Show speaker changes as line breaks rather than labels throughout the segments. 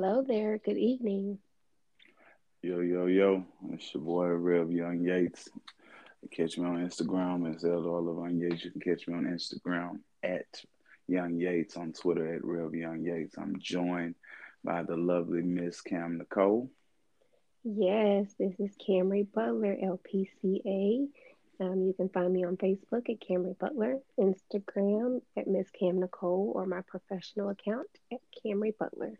Hello there. Good evening.
Yo, yo, yo. It's your boy, Rev Young Yates. You catch me on Instagram as Elder Levon Yates. You can catch me on Instagram at Young Yates, on Twitter at Rev Young Yates. I'm joined by the lovely Miss Cam Nicole.
Yes, this is Camry Butler, LPCA. Um, you can find me on Facebook at Camry Butler, Instagram at Miss Cam Nicole, or my professional account at Camry Butler.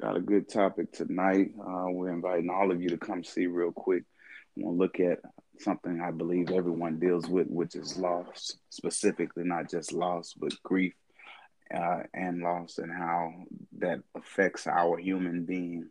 Got a good topic tonight. Uh, we're inviting all of you to come see real quick. We'll look at something I believe everyone deals with, which is loss, specifically not just loss, but grief uh, and loss, and how that affects our human being,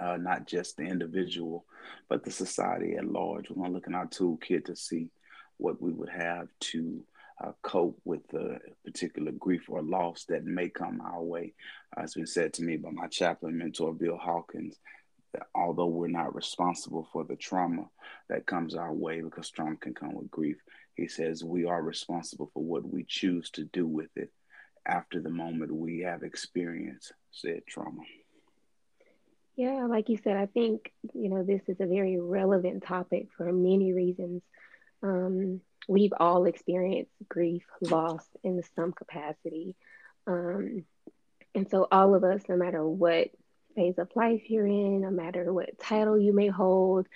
uh, not just the individual, but the society at large. We're going to look in our toolkit to see what we would have to uh, cope with the particular grief or loss that may come our way. Uh, it's been said to me by my chaplain mentor, Bill Hawkins, that although we're not responsible for the trauma that comes our way, because trauma can come with grief, he says we are responsible for what we choose to do with it after the moment we have experienced said trauma.
Yeah, like you said, I think, you know, this is a very relevant topic for many reasons. Um, we've all experienced grief, loss in some capacity. Um, and so, all of us, no matter what phase of life you're in, no matter what title you may hold,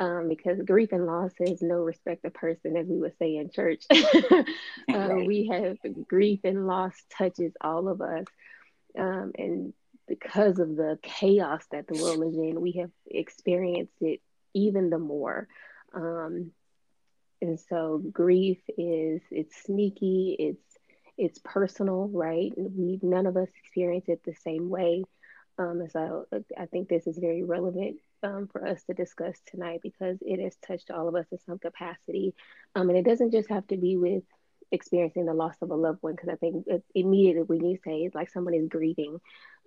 um, because grief and loss is no respect of person, as we would say in church. uh, right. We have grief and loss touches all of us. Um, and because of the chaos that the world is in, we have experienced it even the more. Um, and so grief is it's sneaky it's it's personal right? We none of us experience it the same way. Um, so i think this is very relevant um, for us to discuss tonight because it has touched all of us in some capacity. Um, and it doesn't just have to be with experiencing the loss of a loved one because i think immediately when you say it's like someone is grieving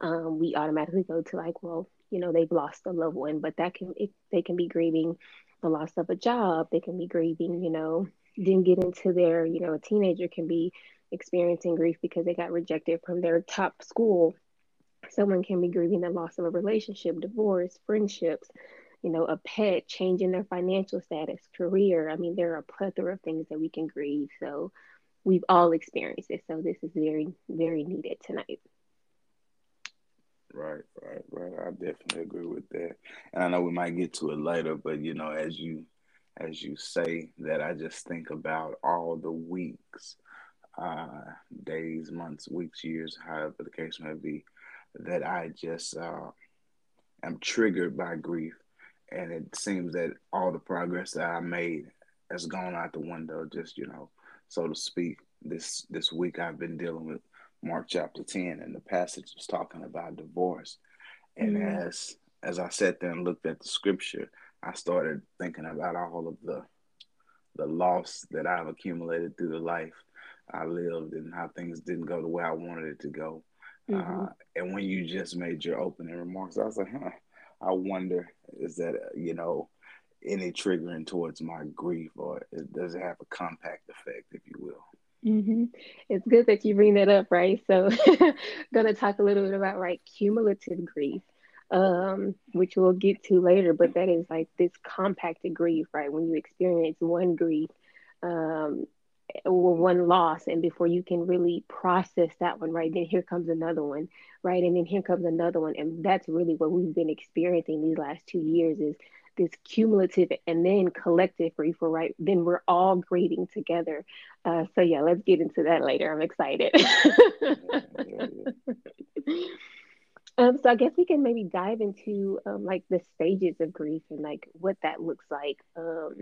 um, we automatically go to like well you know they've lost a loved one but that can it, they can be grieving the loss of a job. They can be grieving, you know, didn't get into their, you know, a teenager can be experiencing grief because they got rejected from their top school. Someone can be grieving the loss of a relationship, divorce, friendships, you know, a pet, changing their financial status, career. I mean, there are a plethora of things that we can grieve. So we've all experienced it. So this is very, very needed tonight.
Right, right, right. I definitely agree with that. And I know we might get to it later, but you know, as you as you say that, I just think about all the weeks, uh, days, months, weeks, years, however the case may be, that I just uh, am triggered by grief, and it seems that all the progress that I made has gone out the window. Just you know, so to speak. This this week I've been dealing with Mark chapter 10, and the passage was talking about divorce. And mm-hmm. as as I sat there and looked at the scripture, I started thinking about all of the the loss that I've accumulated through the life I lived and how things didn't go the way I wanted it to go. Mm-hmm. Uh, and when you just made your opening remarks, I was like, huh, I wonder, is that, you know, any triggering towards my grief or does it have a compact effect, if you will?
Mm-hmm. It's good that you bring that up, right? So, going to talk a little bit about right cumulative grief, um, which we'll get to later. But that is like this compacted grief, right? When you experience one grief, um, or one loss, and before you can really process that one, right? Then here comes another one, right? And then here comes another one, and that's really what we've been experiencing these last two years is this cumulative and then collective grief, right? Then we're all grieving together. Uh, so yeah, let's get into that later. I'm excited. um, so I guess we can maybe dive into um, like the stages of grief and like what that looks like um,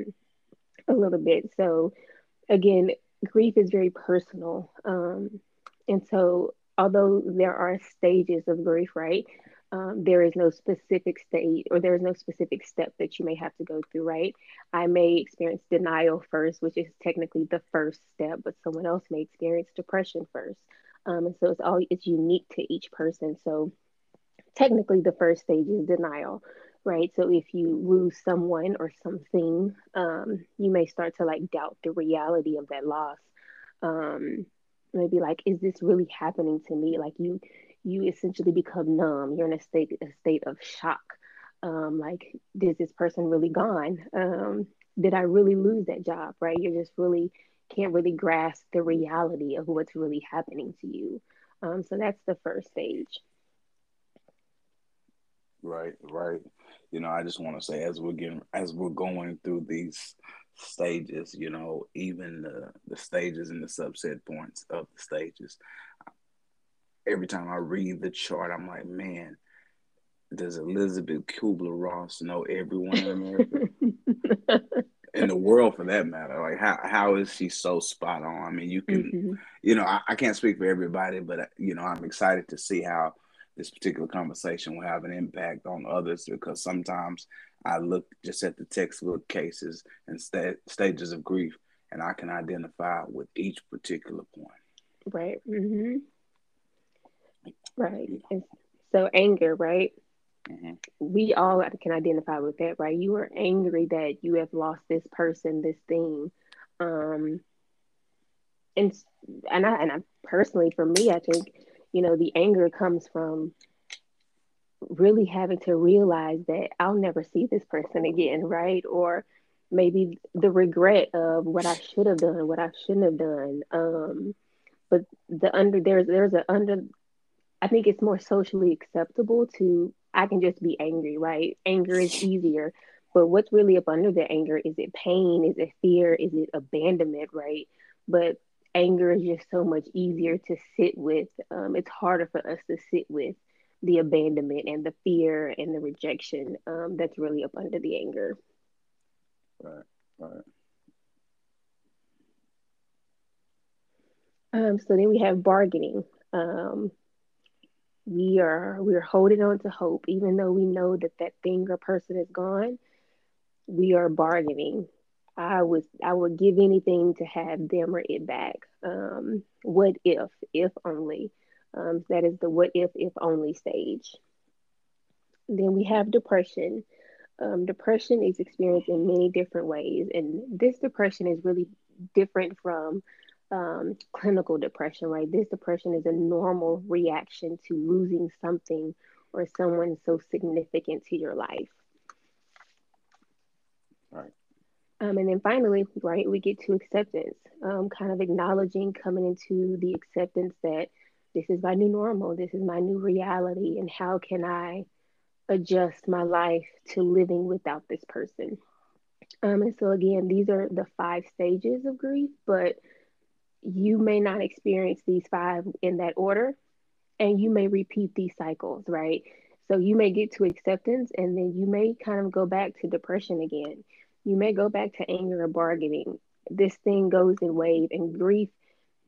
a little bit. So again, grief is very personal, um, and so although there are stages of grief, right? Um, there is no specific state or there is no specific step that you may have to go through, right? I may experience denial first, which is technically the first step, but someone else may experience depression first. Um, and so it's all it's unique to each person. So technically, the first stage is denial, right? So if you lose someone or something, um, you may start to like doubt the reality of that loss. Um, maybe like, is this really happening to me? Like you you essentially become numb. You're in a state a state of shock. Um, like, is this person really gone? Um, did I really lose that job? Right? You're just really can't really grasp the reality of what's really happening to you. Um, so that's the first stage.
Right, right. You know, I just want to say as we're getting as we're going through these stages, you know, even the the stages and the subset points of the stages. Every time I read the chart, I'm like, man, does Elisabeth Kubler Ross know everyone in America? in the world for that matter. Like how how is she so spot on? I mean, you can, mm-hmm. you know, I, I, can't speak for everybody, but you know, I'm excited to see how this particular conversation will have an impact on others because sometimes I look just at the textbook cases and st- stages of grief, and I can identify with each particular point.
Right. Mm-hmm. Right. So anger, right? Mm-hmm. We all can identify with that, right? You are angry that you have lost this person, this thing, um, and and I and I personally, for me, I think you know the anger comes from really having to realize that I'll never see this person again, right? Or maybe the regret of what I should have done, what I shouldn't have done. Um, but the under there's there's a under I think it's more socially acceptable to I can just be angry, right? Anger is easier. But what's really up under the anger? Is it pain? Is it fear? Is it abandonment, right? But anger is just so much easier to sit with. Um, it's harder for us to sit with the abandonment and the fear and the rejection um, that's really up under the anger.
Right, right.
Um, so then we have bargaining. Um, we are we're holding on to hope. Even though we know that that thing or person is gone we are bargaining. I would i would give anything to have them or it back. Um, what if if only. Um, that is the what if if only stage. Then we have depression. Um, depression is experienced in many different ways and this depression is really different from um, clinical depression, right? This depression is a normal reaction to losing something or someone so significant to your life.
Right.
Um, and then finally, right, we get to acceptance, um, kind of acknowledging coming into the acceptance that this is my new normal, this is my new reality, and how can I adjust my life to living without this person? Um, and so, again, these are the five stages of grief, but you may not experience these five in that order and you may repeat these cycles, right? So you may get to acceptance and then you may kind of go back to depression again. You may go back to anger or bargaining. This thing goes in waves and grief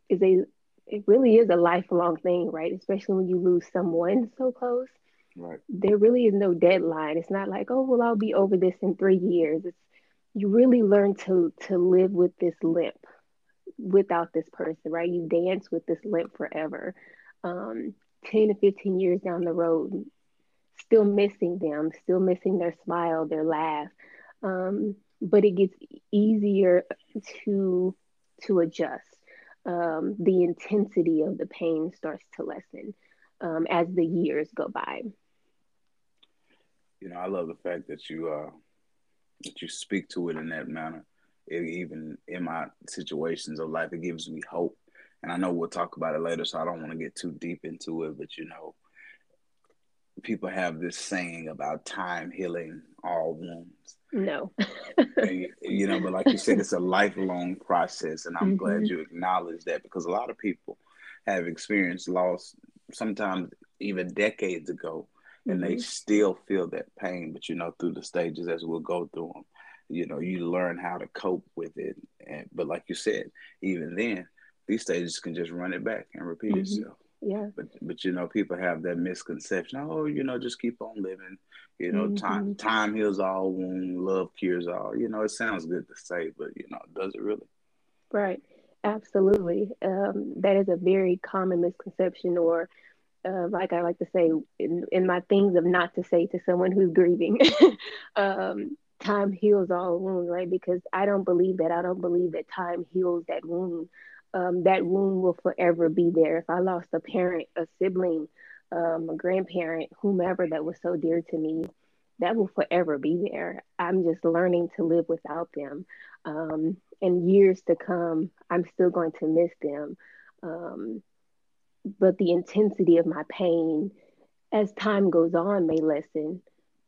is a it really is a lifelong thing, right? Especially when you lose someone so close.
Right.
There really is no deadline. It's not like, oh well I'll be over this in three years. It's you really learn to to live with this limp without this person, right? You dance with this limp forever. Um, 10 to 15 years down the road, still missing them, still missing their smile, their laugh. Um, but it gets easier to to adjust. Um, the intensity of the pain starts to lessen um, as the years go by.
You know, I love the fact that you uh, that you speak to it in that manner it, even in my situations of life, it gives me hope. And I know we'll talk about it later, so I don't want to get too deep into it. But you know, people have this saying about time healing all wounds.
No.
and, you know, but like you said, it's a lifelong process, and I'm mm-hmm. glad you acknowledge that because a lot of people have experienced loss, sometimes even decades ago, and mm-hmm. they still feel that pain. But you know, through the stages as we'll go through them, you know you learn how to cope with it. And but like you said even then these stages can just run it back and repeat mm-hmm. itself.
Yeah.
But but you know people have that misconception oh you know just keep on living. You know mm-hmm. time time heals all wound love cures all. You know it sounds good to say but you know does it really?
Right. Absolutely. Um, that is a very common misconception or uh, like I like to say in, in my things of not to say to someone who's grieving, um, time heals all wounds, right? Because I don't believe that. I don't believe that time heals that wound. Um, that wound will forever be there. If I lost a parent, a sibling, um, a grandparent, whomever that was so dear to me, that will forever be there. I'm just learning to live without them. Um, and years to come, I'm still going to miss them. Um, but the intensity of my pain as time goes on may lessen,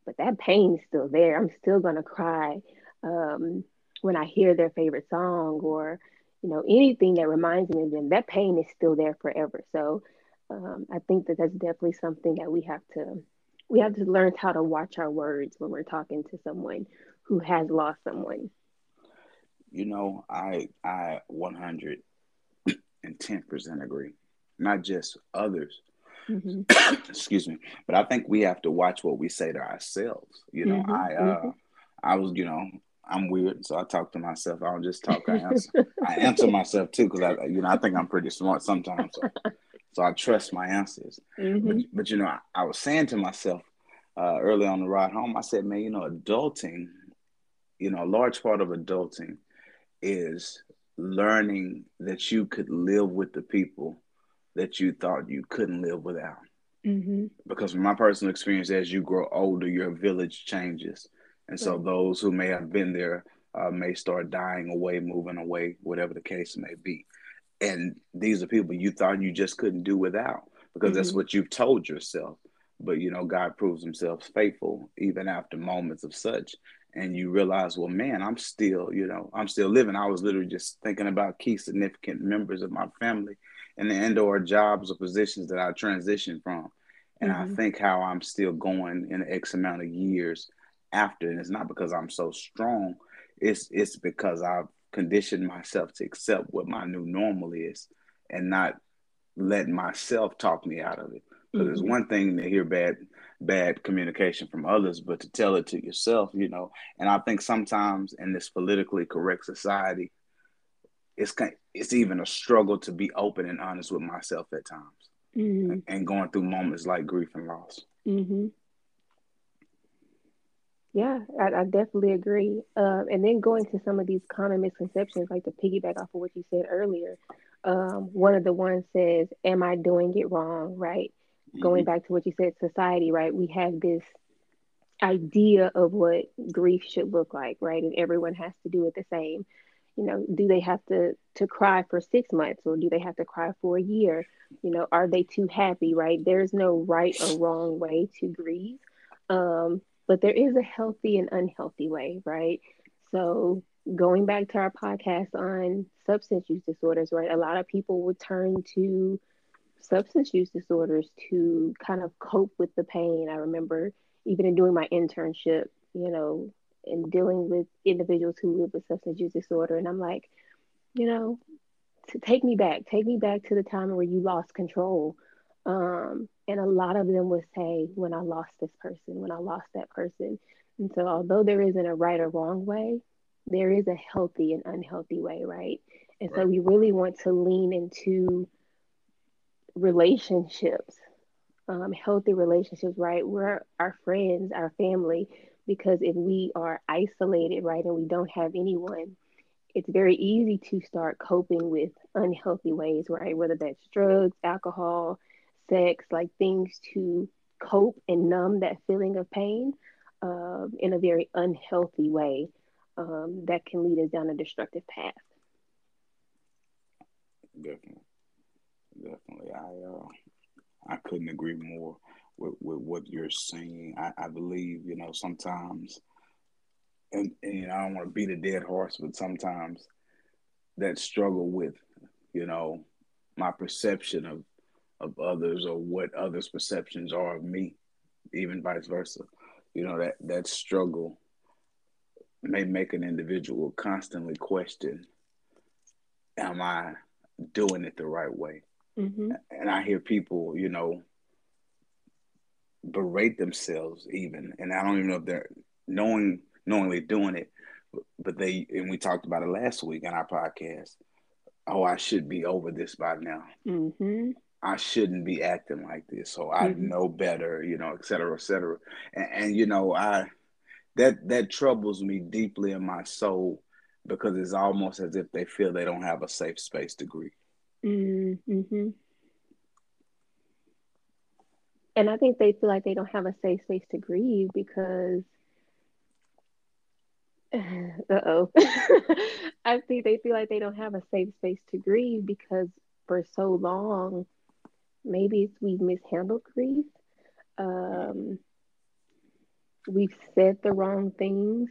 but that pain is still there. I'm still to cry um, when I hear their favorite song or, you know, anything that reminds me of them. That pain is still there forever. So um, I think that that's definitely something that we have to we have to learn how to watch our words when we're talking to someone who has lost someone.
You know, I I 110% agree. Not just others, mm-hmm. excuse me, but I think we have to watch what we say to ourselves. You know, mm-hmm. I uh, mm-hmm. I was, you know, I'm weird, so I talk to myself. I don't just talk. I answer. I answer myself too, because I, you know, I think I'm pretty smart sometimes. So, so I trust my answers. Mm-hmm. But, but, you know, I, I, was saying to myself uh, early on the ride home, I said, man, you know, adulting, you know, a large part of adulting is learning that you could live with the people that you thought you couldn't live without. Mm-hmm. Because from my personal experience, as you grow older, your village changes. And so those who may have been there uh, may start dying away, moving away, whatever the case may be. And these are people you thought you just couldn't do without because mm-hmm. that's what you've told yourself. But you know, God proves himself faithful even after moments of such. And you realize, well, man, I'm still, you know, I'm still living. I was literally just thinking about key significant members of my family and the and jobs or positions that I transitioned from. And mm-hmm. I think how I'm still going in X amount of years after. And it's not because I'm so strong. It's it's because I've conditioned myself to accept what my new normal is and not let myself talk me out of it. Because mm-hmm. it's one thing to hear bad bad communication from others, but to tell it to yourself, you know. And I think sometimes in this politically correct society, it's it's even a struggle to be open and honest with myself at times, mm-hmm. and going through moments like grief and loss.
Mm-hmm. Yeah, I, I, definitely agree. Uh, and then going to some of these common misconceptions, like to piggyback off of what you said earlier, um, one of the ones says, "Am I doing it wrong?" Right. Mm-hmm. Going back to what you said, society, right? We have this idea of what grief should look like, right? And everyone has to do it the same you know do they have to to cry for six months or do they have to cry for a year? You know are they too happy right? There's no right or wrong way to grieve um, but there is a healthy and unhealthy way right? So going back to our podcast on substance use disorders right a lot of people would turn to substance use disorders to kind of cope with the pain. I remember even in doing my internship you know and dealing with individuals who live with substance use disorder. And I'm like, you know, to take me back, take me back to the time where you lost control. Um, and a lot of them would say, when I lost this person, when I lost that person. And so, although there isn't a right or wrong way, there is a healthy and unhealthy way, right? And right. so, we really want to lean into relationships, um, healthy relationships, right? We're our friends, our family, because if we are isolated, right, and we don't have anyone, it's very easy to start coping with unhealthy ways, right? Whether that's drugs, alcohol, sex, like things to cope and numb that feeling of pain uh, in a very unhealthy way um, that can lead us down a destructive path.
Definitely, definitely. I uh, I couldn't agree more with, with what you're saying. I, I believe, you know, sometimes, and, and I don't want to beat a dead horse, but sometimes that struggle with, you know, my perception of of others or what others' perceptions are of me, even vice versa. You know, that that struggle may make an individual constantly question, am I doing it the right way? Mm-hmm. And I hear people, you know, berate themselves even, and I don't even know if they're knowing knowingly doing it, but they and we talked about it last week on our podcast. Oh, I should be over this by now. Mm-hmm. I shouldn't be acting like this, so I mm-hmm. know better, you know, et cetera, et cetera. And, and you know, I that that troubles me deeply in my soul because it's almost as if they feel they don't have a safe space to grieve. Mm-hmm.
And I think they feel like they don't have a safe space to grieve because uh oh. I think they feel like they don't have a safe space to grieve because for so long, maybe we've mishandled grief. Um, we've said the wrong things.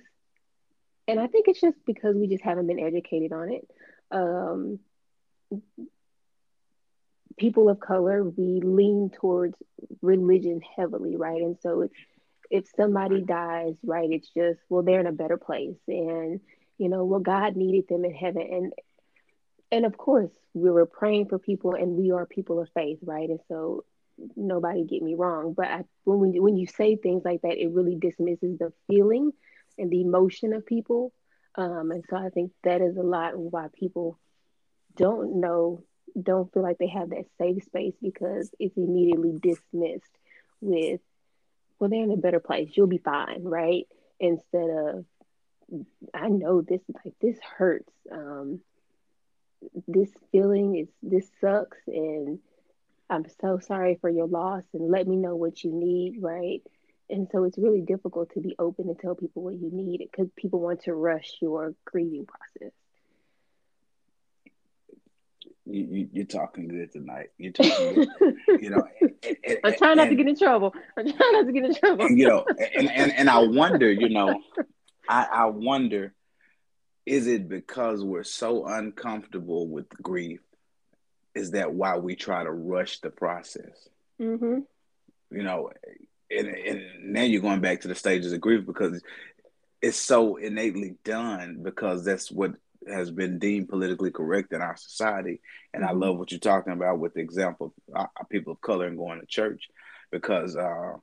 And I think it's just because we just haven't been educated on it. Um, people of color, we lean towards religion heavily, right? And so it's if somebody dies, right, it's just, well, they're in a better place. And, you know, well, God needed them in heaven. And and of course, we were praying for people and we are people of faith, right? And so nobody get me wrong, but I, when we, when you say things like that, it really dismisses the feeling and the emotion of people. Um, and so I think that is a lot why people don't know, don't feel like they have that safe space because it's immediately dismissed with, well, they're in a better place. You'll be fine, right? Instead of, I know this, like this hurts. Um, this feeling is this sucks, and I'm so sorry for your loss, and let me know what you need, right? And so it's really difficult to be open and tell people what you need because people want to rush your grieving process.
You, you, are talking good tonight. You're talking good. you know,
and, and, I'm trying not and, to get in trouble. I'm trying not to get in trouble.
you know, and, and, and I wonder, you know, I, I wonder, is it because we're so uncomfortable with grief? Is that why we try to rush the process? Mm-hmm. You know, and, and now you're going back to the stages of grief because it's so innately done because that's what has been deemed politically correct in our society. And mm-hmm. I love what you're talking about with the example of uh, people of color and going to church because uh,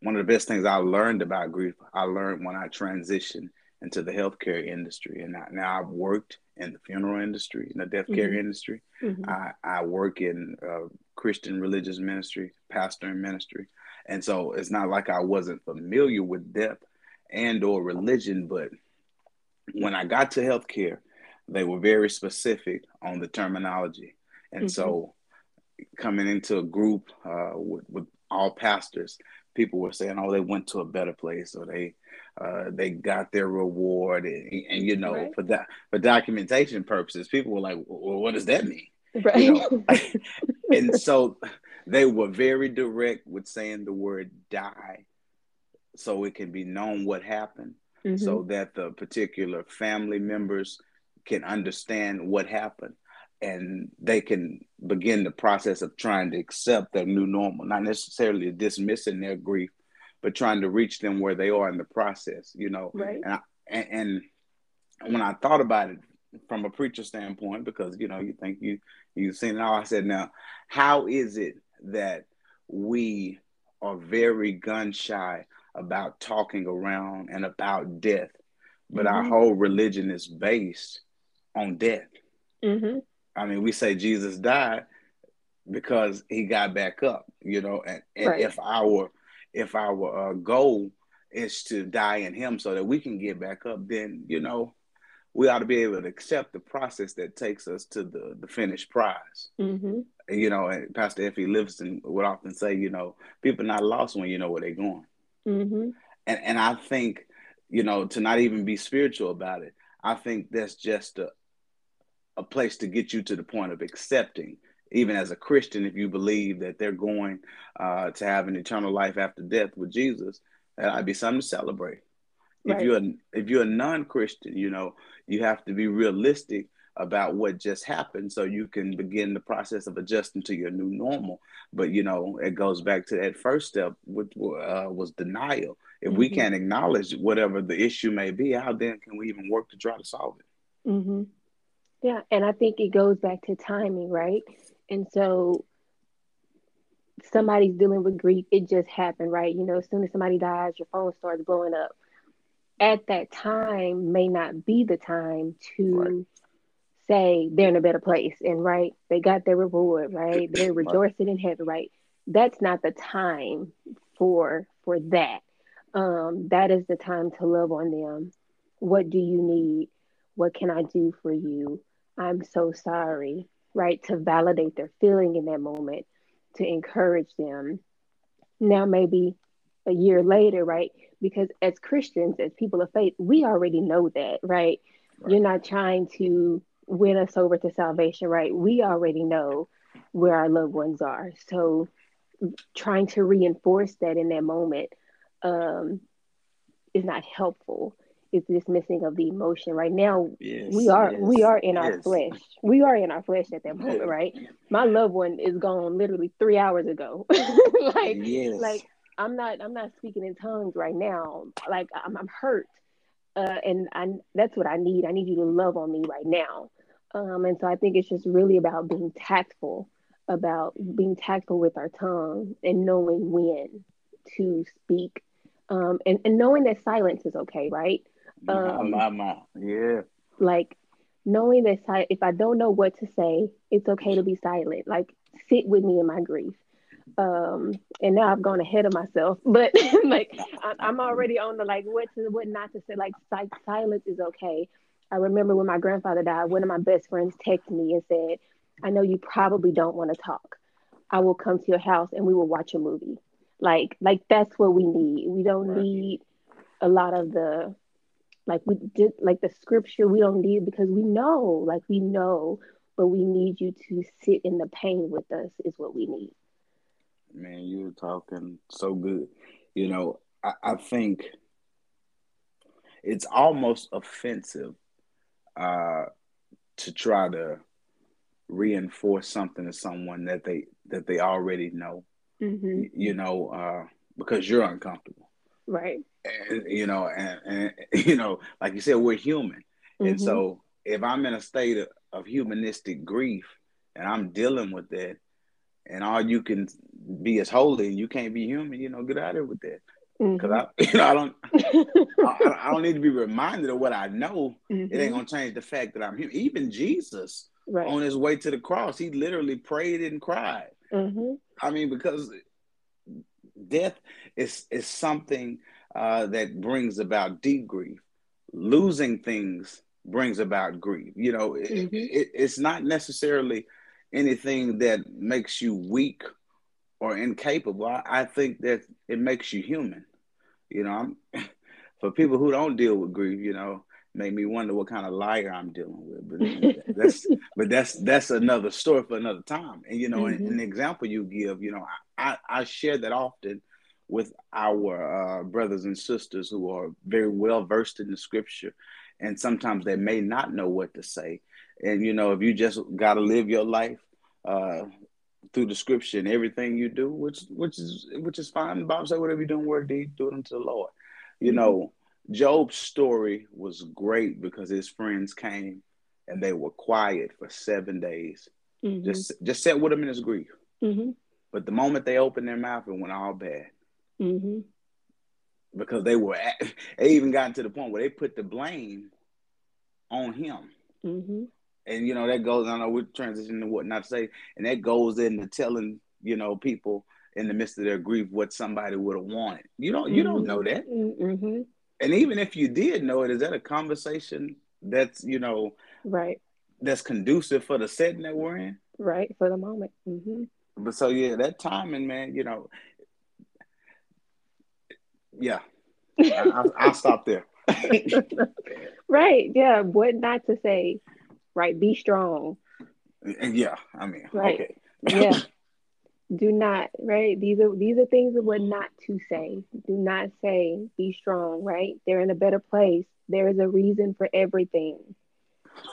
one of the best things I learned about grief, I learned when I transitioned into the healthcare industry. And I, now I've worked in the funeral industry, in the death care mm-hmm. industry. Mm-hmm. I, I work in uh, Christian religious ministry, pastor and ministry. And so it's not like I wasn't familiar with death and or religion, but when I got to healthcare, they were very specific on the terminology. And mm-hmm. so coming into a group uh, with, with all pastors, people were saying, "Oh, they went to a better place, or they uh, they got their reward," and, and you know, right. for that for documentation purposes, people were like, "Well, what does that mean?" Right. You know? and so they were very direct with saying the word "die," so it can be known what happened, mm-hmm. so that the particular family members can understand what happened and they can begin the process of trying to accept their new normal, not necessarily dismissing their grief, but trying to reach them where they are in the process, you know.
Right.
And, I, and, and when I thought about it from a preacher standpoint, because you know you think you you've seen it all, I said, now how is it that we are very gun shy about talking around and about death, but mm-hmm. our whole religion is based on death. Mm-hmm. I mean, we say Jesus died because he got back up, you know, and, and right. if our if our uh, goal is to die in him so that we can get back up, then you know we ought to be able to accept the process that takes us to the the finished prize. Mm-hmm. You know, and Pastor Effie Livingston would often say, you know, people are not lost when you know where they're going. Mm-hmm. And and I think, you know, to not even be spiritual about it, I think that's just a, a place to get you to the point of accepting even as a christian if you believe that they're going uh, to have an eternal life after death with jesus that'd be something to celebrate right. if you're a, if you're a non-christian you know you have to be realistic about what just happened so you can begin the process of adjusting to your new normal but you know it goes back to that first step which uh, was denial if mm-hmm. we can't acknowledge whatever the issue may be how then can we even work to try to solve it
mm-hmm. Yeah, and I think it goes back to timing, right? And so somebody's dealing with grief, it just happened, right? You know, as soon as somebody dies, your phone starts blowing up. At that time may not be the time to right. Say they're in a better place and right, they got their reward, right? They're rejoicing in heaven, right? That's not the time for for that. Um, that is the time to love on them. What do you need? What can I do for you? I'm so sorry, right? To validate their feeling in that moment, to encourage them. now maybe a year later, right? Because as Christians, as people of faith, we already know that, right? right. You're not trying to win us over to salvation, right? We already know where our loved ones are. So trying to reinforce that in that moment um, is not helpful. It's dismissing of the emotion. Right now, yes, we are yes, we are in yes. our flesh. We are in our flesh at that moment, right? My loved one is gone literally three hours ago. like, like I'm not I'm not speaking in tongues right now. Like I'm, I'm hurt, uh, and I that's what I need. I need you to love on me right now. Um, and so I think it's just really about being tactful, about being tactful with our tongue and knowing when to speak, um, and and knowing that silence is okay, right?
Um, my, my, my. Yeah.
Like knowing that si- if I don't know what to say, it's okay to be silent. Like sit with me in my grief um and now i've gone ahead of myself but like i'm already on the like what to what not to say like, like silence is okay i remember when my grandfather died one of my best friends texted me and said i know you probably don't want to talk i will come to your house and we will watch a movie like like that's what we need we don't right. need a lot of the like we did like the scripture we don't need because we know like we know but we need you to sit in the pain with us is what we need
Man, you were talking so good. You know, I, I think it's almost offensive uh, to try to reinforce something to someone that they that they already know. Mm-hmm. You know, uh, because you're uncomfortable,
right?
And, you know, and, and you know, like you said, we're human, mm-hmm. and so if I'm in a state of, of humanistic grief and I'm dealing with that, and all you can be as holy and you can't be human, you know, get out of here with that. Because mm-hmm. I, you know, I don't, I, I, don't need to be reminded of what I know. Mm-hmm. It ain't mm-hmm. gonna change the fact that I'm human. Even Jesus, right. on his way to the cross, he literally prayed and cried. Mm-hmm. I mean, because death is is something uh, that brings about deep grief. Losing things brings about grief. You know, it, mm-hmm. it, it's not necessarily anything that makes you weak or incapable. I, I think that it makes you human. You know, I'm, for people who don't deal with grief, you know, make me wonder what kind of liar I'm dealing with. But that's but that's that's another story for another time. And you know, mm-hmm. an, an, example you give, you know, I, I share that often with our uh, brothers and sisters who are very well versed in the scripture, and sometimes they may not know what to say. And you know, if you just got to live your life uh, through the scripture everything you do, which which is which is fine. Bob said, "Whatever you do in word deed, do it unto the Lord." You mm-hmm. know, Job's story was great because his friends came and they were quiet for seven days. Mm-hmm. Just just sat with him in his grief. Mm-hmm. But the moment they opened their mouth, it went all bad. Mm-hmm. Because they were, at, they even got to the point where they put the blame on him. Mm-hmm and you know that goes. I know we're transitioning to what not to say, and that goes into telling you know people in the midst of their grief what somebody would have wanted. You don't. Mm-hmm. You don't know that. Mm-hmm. And even if you did know it, is that a conversation that's you know
right
that's conducive for the setting that we're in?
Right for the moment. Mm-hmm.
But so yeah, that timing, man. You know, yeah. I, will stop there.
right. Yeah. What not to say right? Be strong.
Yeah, I mean, right. okay.
yeah. Do not, right? These are these are things of what not to say. Do not say be strong, right? They're in a better place. There is a reason for everything.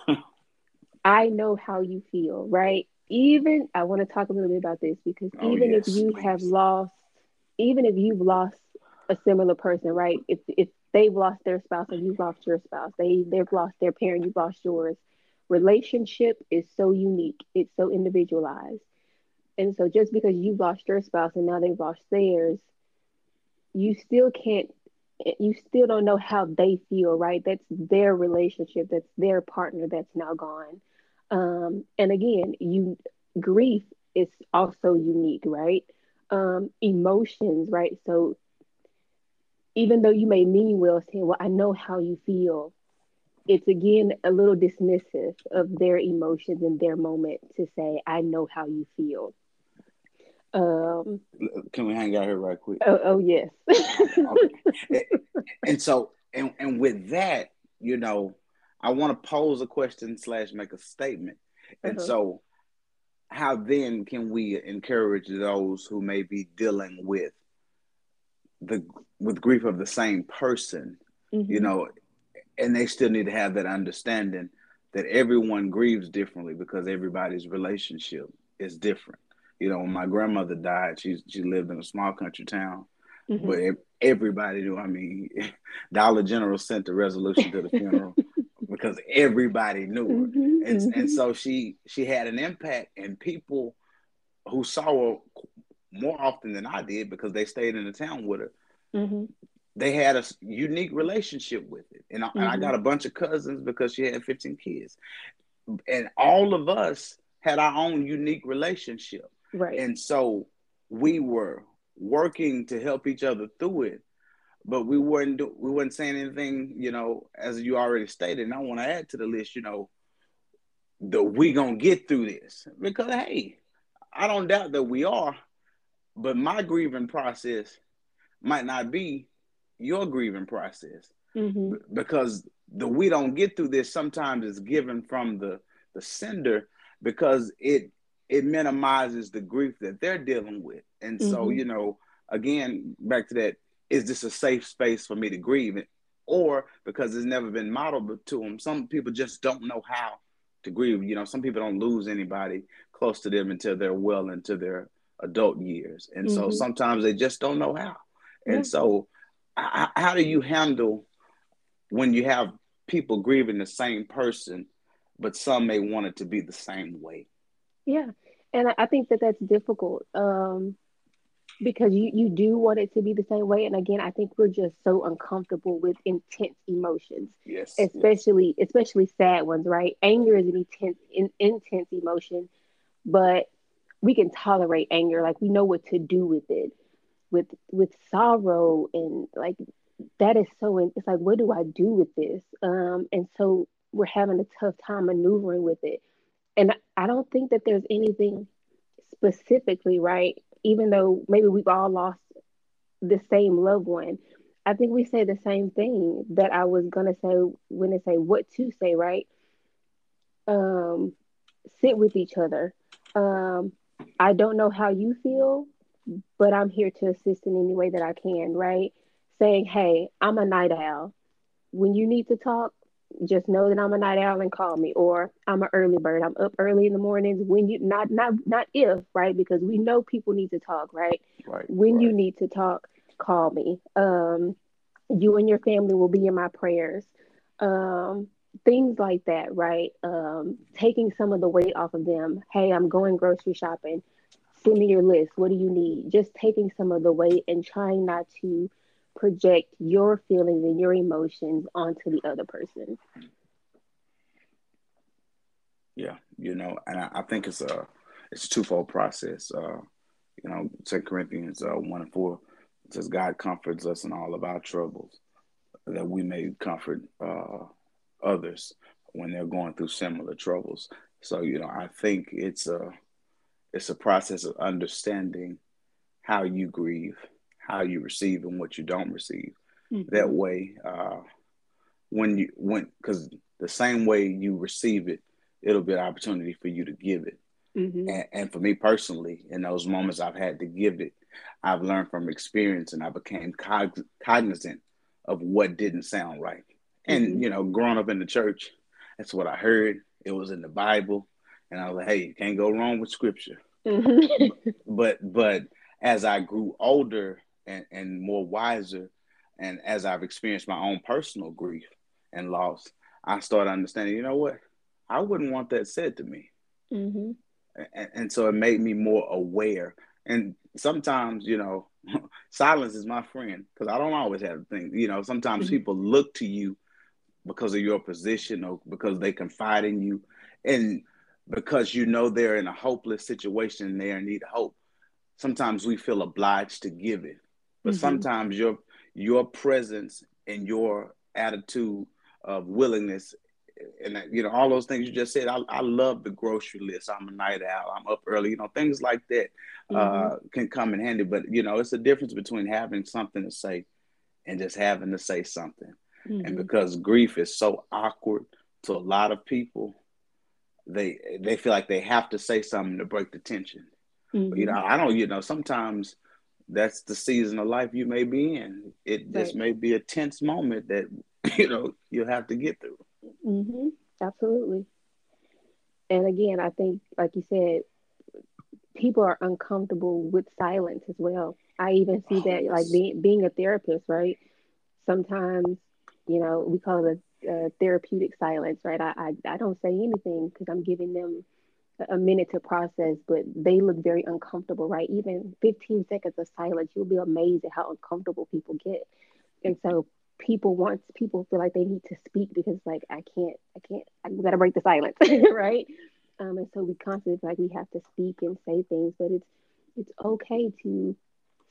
I know how you feel, right? Even I want to talk a little bit about this because oh, even yes, if you please. have lost, even if you've lost a similar person, right? If if they've lost their spouse and you've lost your spouse, they they've lost their parent, you've lost yours relationship is so unique, it's so individualized. And so just because you've lost your spouse and now they've lost theirs, you still can't you still don't know how they feel, right? That's their relationship, that's their partner that's now gone. Um, and again, you grief is also unique, right? Um, emotions, right? So even though you may mean well saying, Well, I know how you feel, it's again a little dismissive of their emotions and their moment to say, I know how you feel. Um,
Can we hang out here right quick?
oh, oh yes.
okay. And so, and, and with that, you know, I want to pose a question slash make a statement. And
Uh-huh.
so, how then can we encourage those who may be dealing with the with grief of the same person, you
Mhm.
know, and they still need to have that understanding that everyone grieves differently because everybody's relationship is different. You know, when my grandmother died, she she lived in a small country town,
Mhm.
but everybody knew. I mean, Dollar General sent the resolution to the funeral because everybody knew her,
Mhm,
and
mhm.
and so she she had an impact, and people who saw her more often than I did because they stayed in the town with her.
Mhm.
They had a unique relationship with it, and I, and I
mm-hmm.
got a bunch of cousins because she had 15 kids, and all of us had our own unique relationship.
Right.
And so we were working to help each other through it, but we weren't do, we weren't saying anything, you know, as you already stated. And I want to add to the list, you know, that we gonna get through this because hey, I don't doubt that we are, but my grieving process might not be your grieving process
Mhm.
because the we don't get through this sometimes is given from the the sender because it it minimizes the grief that they're dealing with and so
Mhm.
you know again back to that is this a safe space for me to grieve or because it's never been modeled to them some people just don't know how to grieve you know some people don't lose anybody close to them until they're well into their adult years and so
Mhm.
sometimes they just don't know how
Yeah.
and so h- how do you handle when you have people grieving the same person, but some may want it to be the same way.
Yeah. And I- think that that's difficult um, because you, you do want it to be the same way. And again, I think we're just so uncomfortable with intense emotions,
Yes. yes.
especially especially sad ones, right? Anger is an intense in, intense emotion, but we can tolerate anger. Like we know what to do with it. With with sorrow and like that is so it's like what do I do with this? Um, and so we're having a tough time maneuvering with it. And I don't think that there's anything specifically, right? Even though maybe we've all lost the same loved one, I think we say the same thing that I was gonna say when they say what to say, right? Um, sit with each other. Um, I don't know how you feel, but I'm here to assist in any way that I can, right? Saying, hey, I'm a night owl. When you need to talk, just know that I'm a night owl and call me. Or I'm an early bird. I'm up early in the mornings when you not not not if, right? Because we know people need to talk, right?
Right.
When
right.
you need to talk, call me. Um, you and your family will be in my prayers. Um, things like that, right? Um, taking some of the weight off of them. Hey, I'm going grocery shopping. Send me your list. What do you need? Just taking some of the weight and trying not to project your feelings and your emotions onto the other person.
Yeah, you know, and I, I think it's a it's a twofold process. Uh, you know, Second Corinthians uh, one and four says God comforts us in all of our troubles, that we may comfort uh, others when they're going through similar troubles. So you know, I think it's a it's a process of understanding how you grieve, how you receive, and what you don't receive.
Mm-hmm.
That way, uh, when you when because the same way you receive it, it'll be an opportunity for you to give it.
Mm-hmm.
And, and for me personally, in those moments I've had to give it, I've learned from experience, and I became cog- cognizant of what didn't sound right. And
Mhm.
you know, growing up in the church, that's what I heard. It was in the Bible, and I was like, "Hey, you can't go wrong with Scripture."
Mhm.
but but as I grew older and, and more wiser, and as I've experienced my own personal grief and loss, I started understanding. You know what? I wouldn't want that said to me,
Mhm.
and, and so it made me more aware. And sometimes, you know, silence is my friend because I don't always have things. You know, sometimes
Mhm.
people look to you because of your position or because they confide in you, and because you know they're in a hopeless situation and they're need hope. Sometimes we feel obliged to give it, but
Mhm.
sometimes your your presence and your attitude of willingness and you know all those things you just said. I, I love the grocery list. I'm a night owl. I'm up early. You know things like that uh, mm-hmm. uh, can come in handy. But you know it's a difference between having something to say and just having to say something. Mm-hmm. And because grief is so awkward to a lot of people, they they feel like they have to say something to break the tension. Mm-hmm. But, you know, mm-hmm. I don't. You know, sometimes that's the season of life you may be in. It right. just may be a tense moment that you know you'll have to get through.
Mm-hmm. Absolutely. And again, I think, like you said, people are uncomfortable with silence as well. I even see oh, that, yes. like being being a therapist, right? Sometimes, you know, we call it a, a therapeutic silence, right? I, I I don't say anything because I'm giving them a minute to process, but they look very uncomfortable, right? Even 15 seconds of silence, you'll be amazed at how uncomfortable people get. And so people want people feel like they need to speak because like I can't, I can't, I gotta break the silence, right? Um, and so we constantly like we have to speak and say things, but it's it's okay to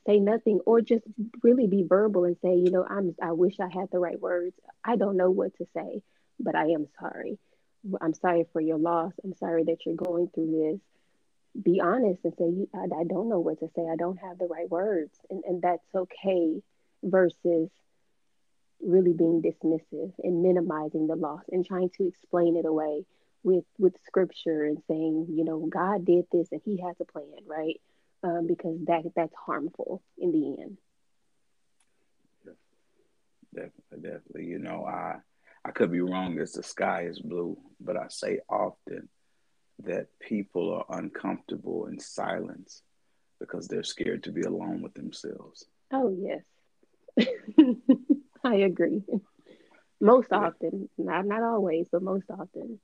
say nothing or just really be verbal and say, you know, I'm I wish I had the right words. I don't know what to say, but I am sorry I'm sorry for your loss. I'm sorry that you're going through this. Be honest and say, I, I don't know what to say. I don't have the right words. And, and that's okay versus really being dismissive and minimizing the loss and trying to explain it away with with scripture and saying, you know, God did this and he has a plan, right? Um, because that that's harmful in the end.
Definitely, definitely. You know, I I could be wrong as the sky is blue, but I say often that people are uncomfortable in silence because they're scared to be alone with themselves.
Oh, yes. I agree. Most often, not not always, but most often.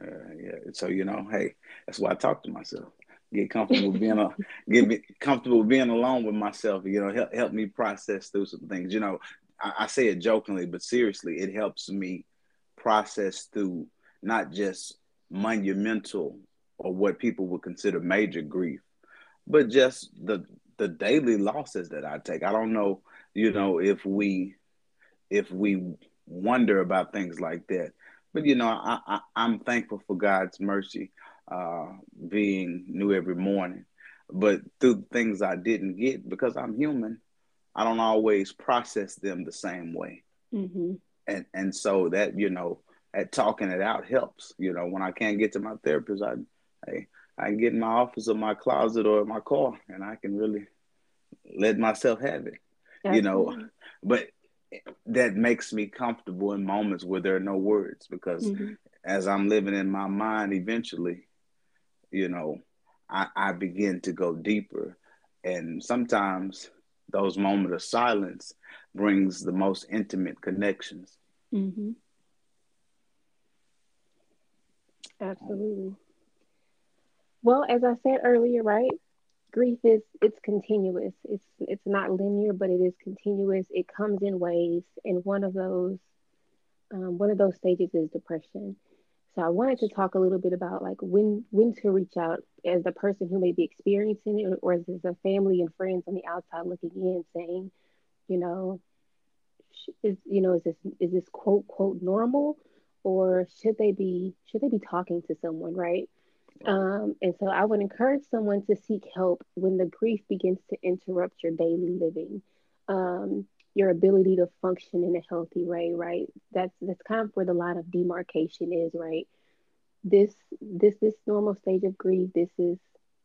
Uh, yeah. So you know, hey, that's why I talk to myself. Get comfortable being a get me comfortable being alone with myself. You know, help help me process through some things. You know, I, I say it jokingly, but seriously, it helps me process through not just monumental or what people would consider major grief, but just the the daily losses that I take. I don't know, you know, if we if we wonder about things like that. But you know, I, I am thankful for God's mercy uh, being new every morning. But through things I didn't get because I'm human, I don't always process them the same way. Mm-hmm. And and so that you know, at talking it out helps. You know, when I can't get to my therapist, I I, I can get in my office or my closet or my car, and I can really let myself have it. You know, but that makes me comfortable in moments where there are no words because mm-hmm. as I'm living in my mind, eventually, you know, I, I begin to go deeper, and sometimes those moments of silence brings the most intimate connections.
Mm-hmm. Absolutely. Well, as I said earlier, right? Grief is it's continuous. It's it's not linear, but it is continuous. It comes in waves, and one of those um, one of those stages is depression. So I wanted to talk a little bit about like when when to reach out as the person who may be experiencing it, or as a family and friends on the outside looking in, saying, you know, is you know is this is this quote quote normal, or should they be should they be talking to someone, right? Um, and so I would encourage someone to seek help when the grief begins to interrupt your daily living. Um, your ability to function in a healthy way, right? That's that's kind of where the line of demarcation is, right? This this this normal stage of grief, this is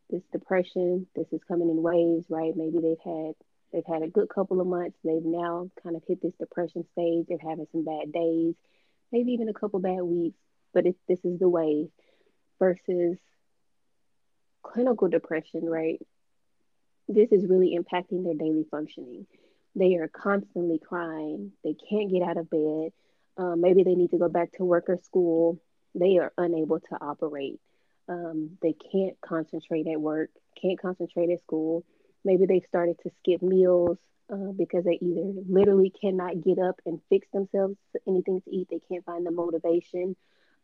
this depression, this is coming in waves, right? Maybe they've had they've had a good couple of months, they've now kind of hit this depression stage, they're having some bad days, maybe even a couple bad weeks, but it, this is the wave versus clinical depression, right? This is really impacting their daily functioning they are constantly crying. They can't get out of bed. Um, maybe they need to go back to work or school. They are unable to operate. Um, they can't concentrate at work, can't concentrate at school. Maybe they've started to skip meals uh, because they either literally cannot get up and fix themselves anything to eat. They can't find the motivation.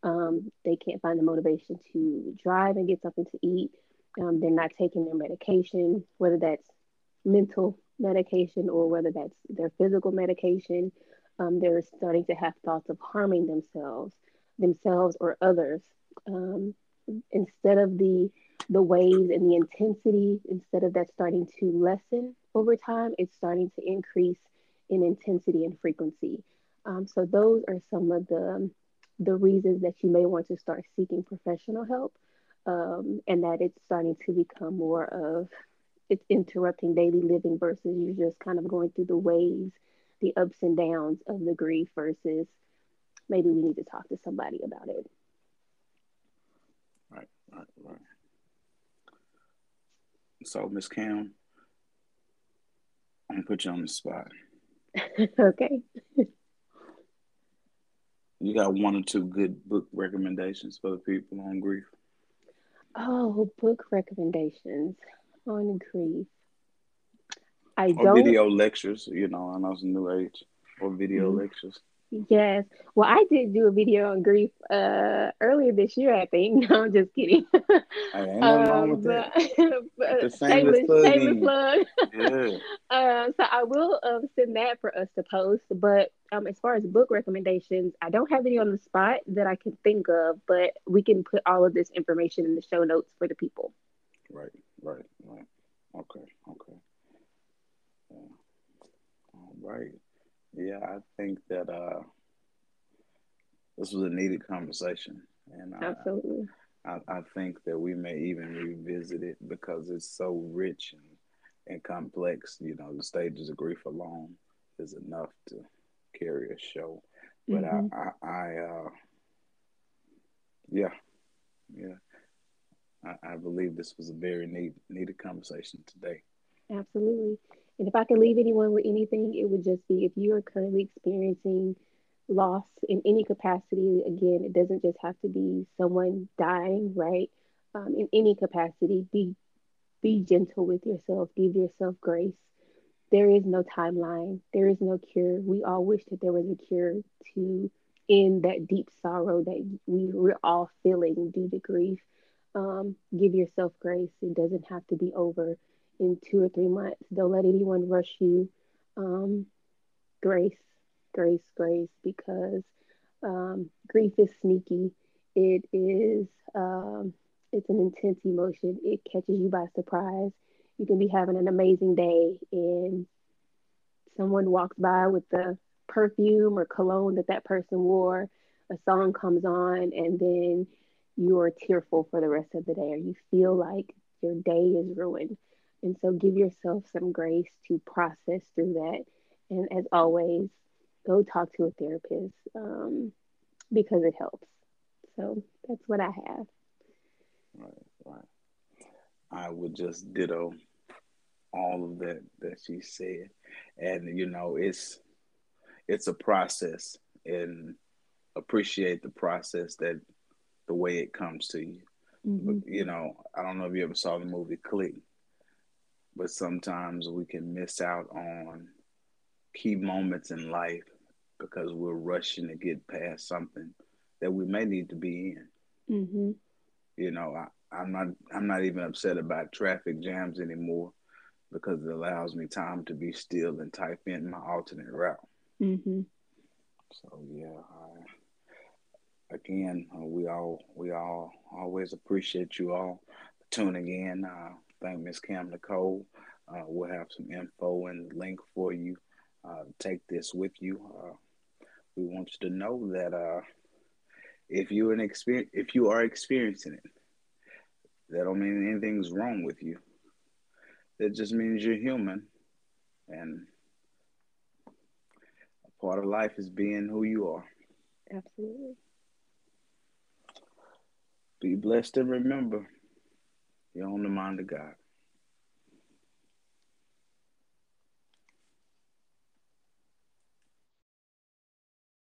Um, they can't find the motivation to drive and get something to eat. Um, they're not taking their medication, whether that's mental medication or whether that's their physical medication, um, they're starting to have thoughts of harming themselves. themselves or others. Um, instead of the the waves and the intensity, instead of that starting to lessen over time, it's starting to increase in intensity and frequency. Um, so those are some of the the reasons that you may want to start seeking professional help, um, and that it's starting to become more of it's interrupting daily living versus you're just kind of going through the waves, the ups and downs of the grief versus maybe we need to talk to somebody about it.
Right, right, right. So, Miss Cam, I'm gonna put you on the spot.
okay.
you got one or two good book recommendations for the people on grief?
Oh, book recommendations on grief.
I or don't video lectures, you know, and I know it's a new age. Or video mm-hmm. lectures.
Yes. Well, I did do a video on grief uh, earlier this year, I think. No, I'm just kidding. I ain't um, wrong with that. But, shameless, shameless plug. Yeah. uh, so I will uh, send that for us to post. But um, as far as book recommendations, I don't have any on the spot that I can think of, but we can put all of this information in the show notes for the people.
Right, right, right. Okay, okay. Yeah. All right. Yeah, I think that uh, this was a needed conversation, and
absolutely,
I, I, think that we may even revisit it because it's so rich and, and complex. You know, the stages of grief alone is enough to carry a show. But mm-hmm. I, I, I uh, yeah, yeah, I, I believe this was a very need, needed conversation today.
Absolutely. And if I could leave anyone with anything, it would just be if you are currently experiencing loss in any capacity, again, it doesn't just have to be someone dying, right? Um, in any capacity, be be gentle with yourself, give yourself grace. There is no timeline, there is no cure. We all wish that there was a cure to end that deep sorrow that we, we're all feeling due to grief. Um, give yourself grace. It doesn't have to be over in two or three months. Don't let anyone rush you. Um, grace, grace, grace, because um, grief is sneaky. It is, um, it's an intense emotion. It catches you by surprise. You can be having an amazing day and someone walks by with the perfume or cologne that that person wore. A song comes on and then you're tearful for the rest of the day or you feel like your day is ruined and so give yourself some grace to process through that. And as always, go talk to a therapist um, because it helps. So that's what I have.
Right, right. I would just ditto all of that that she said, and you know, it's it's a process, and appreciate the process that the way it comes to you. Mm-hmm. But, you know, I don't know if you ever saw the movie Click, but sometimes we can miss out on key moments in life because we're rushing to get past something that we may need to be in. Mm-hmm. You know, I, I'm not I'm not even upset about traffic jams anymore because it allows me time to be still and type in my alternate route. Mm-hmm. So yeah, I, again, uh, we all we all always appreciate you all tuning in. Uh, thank Miss Cam Nicole. Uh, we'll have some info and link for you. Uh, take this with you. Uh, we want you to know that uh, if you an experience, if you are experiencing it, that don't mean anything's wrong with you. That just means you're human, and a part of life is being who you are.
Absolutely.
Be blessed and remember. You're on the mind of God.